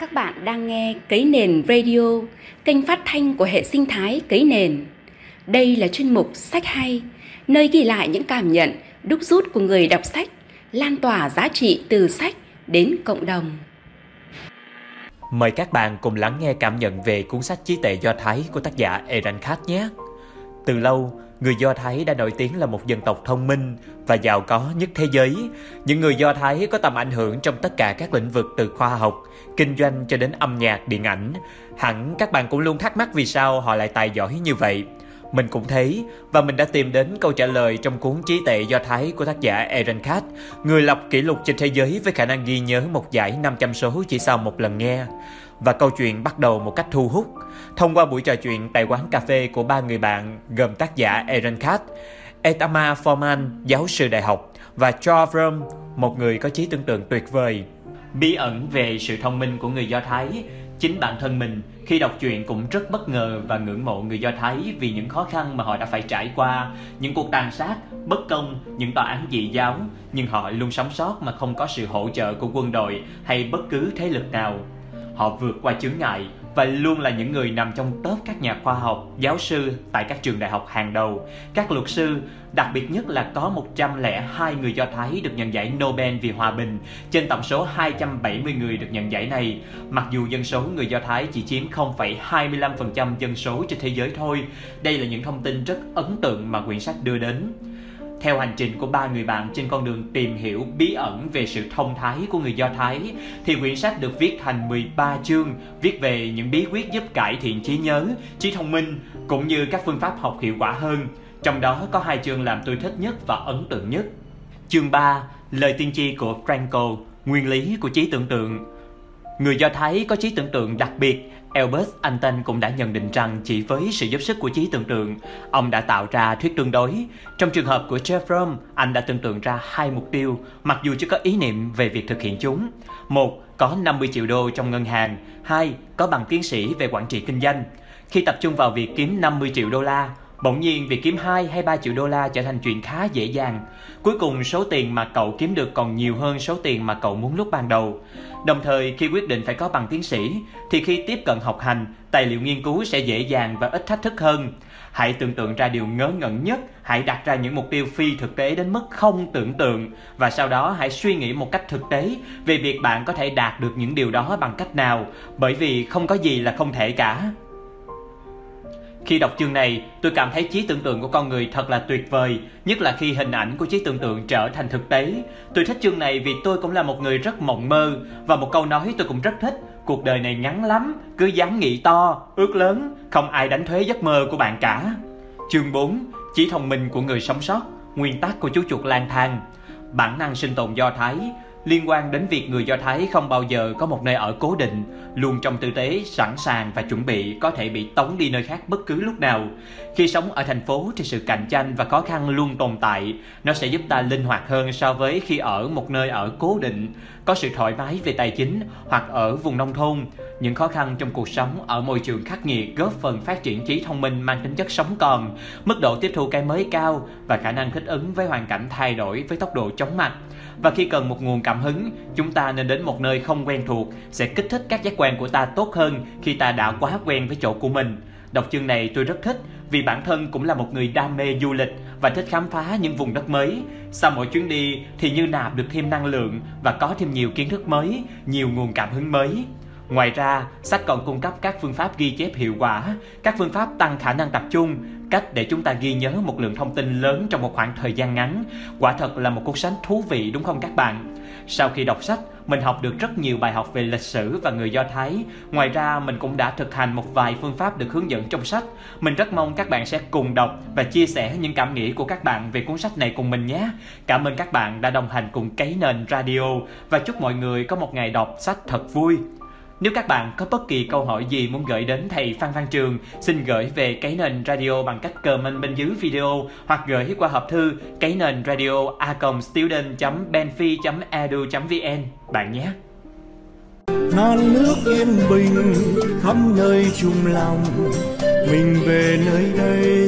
Các bạn đang nghe Cấy Nền Radio, kênh phát thanh của hệ sinh thái Cấy Nền. Đây là chuyên mục Sách Hay, nơi ghi lại những cảm nhận, đúc rút của người đọc sách, lan tỏa giá trị từ sách đến cộng đồng. Mời các bạn cùng lắng nghe cảm nhận về cuốn sách trí tuệ Do Thái của tác giả Eran Khat nhé. Từ lâu, người Do Thái đã nổi tiếng là một dân tộc thông minh và giàu có nhất thế giới. Những người Do Thái có tầm ảnh hưởng trong tất cả các lĩnh vực từ khoa học, kinh doanh cho đến âm nhạc, điện ảnh. Hẳn các bạn cũng luôn thắc mắc vì sao họ lại tài giỏi như vậy. Mình cũng thấy và mình đã tìm đến câu trả lời trong cuốn trí tệ Do Thái của tác giả Aaron Katz, người lập kỷ lục trên thế giới với khả năng ghi nhớ một giải 500 số chỉ sau một lần nghe. Và câu chuyện bắt đầu một cách thu hút. Thông qua buổi trò chuyện tại quán cà phê của ba người bạn gồm tác giả Aaron Katz, Etama Forman, giáo sư đại học, và Joe Fromm, một người có trí tưởng tượng tuyệt vời. Bí ẩn về sự thông minh của người Do Thái Chính bản thân mình khi đọc truyện cũng rất bất ngờ và ngưỡng mộ người Do Thái vì những khó khăn mà họ đã phải trải qua, những cuộc tàn sát, bất công, những tòa án dị giáo, nhưng họ luôn sống sót mà không có sự hỗ trợ của quân đội hay bất cứ thế lực nào. Họ vượt qua chướng ngại và luôn là những người nằm trong top các nhà khoa học, giáo sư tại các trường đại học hàng đầu, các luật sư, đặc biệt nhất là có 102 người Do Thái được nhận giải Nobel vì hòa bình trên tổng số 270 người được nhận giải này. Mặc dù dân số người Do Thái chỉ chiếm 0,25% dân số trên thế giới thôi, đây là những thông tin rất ấn tượng mà quyển sách đưa đến. Theo hành trình của ba người bạn trên con đường tìm hiểu bí ẩn về sự thông thái của người Do Thái, thì quyển sách được viết thành 13 chương viết về những bí quyết giúp cải thiện trí nhớ, trí thông minh cũng như các phương pháp học hiệu quả hơn. Trong đó có hai chương làm tôi thích nhất và ấn tượng nhất. Chương 3, lời tiên tri của frankl nguyên lý của trí tưởng tượng. Người Do Thái có trí tưởng tượng đặc biệt Albert Einstein cũng đã nhận định rằng chỉ với sự giúp sức của trí tưởng tượng, ông đã tạo ra thuyết tương đối. Trong trường hợp của Jeff anh đã tưởng tượng ra hai mục tiêu, mặc dù chưa có ý niệm về việc thực hiện chúng. Một, có 50 triệu đô trong ngân hàng. Hai, có bằng tiến sĩ về quản trị kinh doanh. Khi tập trung vào việc kiếm 50 triệu đô la, Bỗng nhiên việc kiếm 2 hay 3 triệu đô la trở thành chuyện khá dễ dàng. Cuối cùng số tiền mà cậu kiếm được còn nhiều hơn số tiền mà cậu muốn lúc ban đầu. Đồng thời khi quyết định phải có bằng tiến sĩ thì khi tiếp cận học hành, tài liệu nghiên cứu sẽ dễ dàng và ít thách thức hơn. Hãy tưởng tượng ra điều ngớ ngẩn nhất, hãy đặt ra những mục tiêu phi thực tế đến mức không tưởng tượng và sau đó hãy suy nghĩ một cách thực tế về việc bạn có thể đạt được những điều đó bằng cách nào, bởi vì không có gì là không thể cả. Khi đọc chương này, tôi cảm thấy trí tưởng tượng của con người thật là tuyệt vời, nhất là khi hình ảnh của trí tưởng tượng trở thành thực tế. Tôi thích chương này vì tôi cũng là một người rất mộng mơ và một câu nói tôi cũng rất thích, cuộc đời này ngắn lắm, cứ dám nghĩ to, ước lớn, không ai đánh thuế giấc mơ của bạn cả. Chương 4, trí thông minh của người sống sót, nguyên tắc của chú chuột lang thang. Bản năng sinh tồn Do Thái liên quan đến việc người Do Thái không bao giờ có một nơi ở cố định, luôn trong tư thế sẵn sàng và chuẩn bị có thể bị tống đi nơi khác bất cứ lúc nào. Khi sống ở thành phố thì sự cạnh tranh và khó khăn luôn tồn tại, nó sẽ giúp ta linh hoạt hơn so với khi ở một nơi ở cố định, có sự thoải mái về tài chính hoặc ở vùng nông thôn. Những khó khăn trong cuộc sống ở môi trường khắc nghiệt góp phần phát triển trí thông minh mang tính chất sống còn, mức độ tiếp thu cái mới cao và khả năng thích ứng với hoàn cảnh thay đổi với tốc độ chóng mặt. Và khi cần một nguồn cảm hứng, chúng ta nên đến một nơi không quen thuộc sẽ kích thích các giác quan của ta tốt hơn khi ta đã quá quen với chỗ của mình. Đọc chương này tôi rất thích vì bản thân cũng là một người đam mê du lịch và thích khám phá những vùng đất mới. Sau mỗi chuyến đi thì như nạp được thêm năng lượng và có thêm nhiều kiến thức mới, nhiều nguồn cảm hứng mới. Ngoài ra, sách còn cung cấp các phương pháp ghi chép hiệu quả, các phương pháp tăng khả năng tập trung, cách để chúng ta ghi nhớ một lượng thông tin lớn trong một khoảng thời gian ngắn. Quả thật là một cuốn sách thú vị đúng không các bạn? Sau khi đọc sách, mình học được rất nhiều bài học về lịch sử và người Do Thái. Ngoài ra, mình cũng đã thực hành một vài phương pháp được hướng dẫn trong sách. Mình rất mong các bạn sẽ cùng đọc và chia sẻ những cảm nghĩ của các bạn về cuốn sách này cùng mình nhé. Cảm ơn các bạn đã đồng hành cùng Cấy Nền Radio và chúc mọi người có một ngày đọc sách thật vui. Nếu các bạn có bất kỳ câu hỏi gì muốn gửi đến thầy Phan Văn Trường, xin gửi về cái nền radio bằng cách comment bên dưới video hoặc gửi qua hộp thư cái nền radio a student.benfi edu vn bạn nhé. non nước yên bình khắp nơi chung lòng mình về nơi đây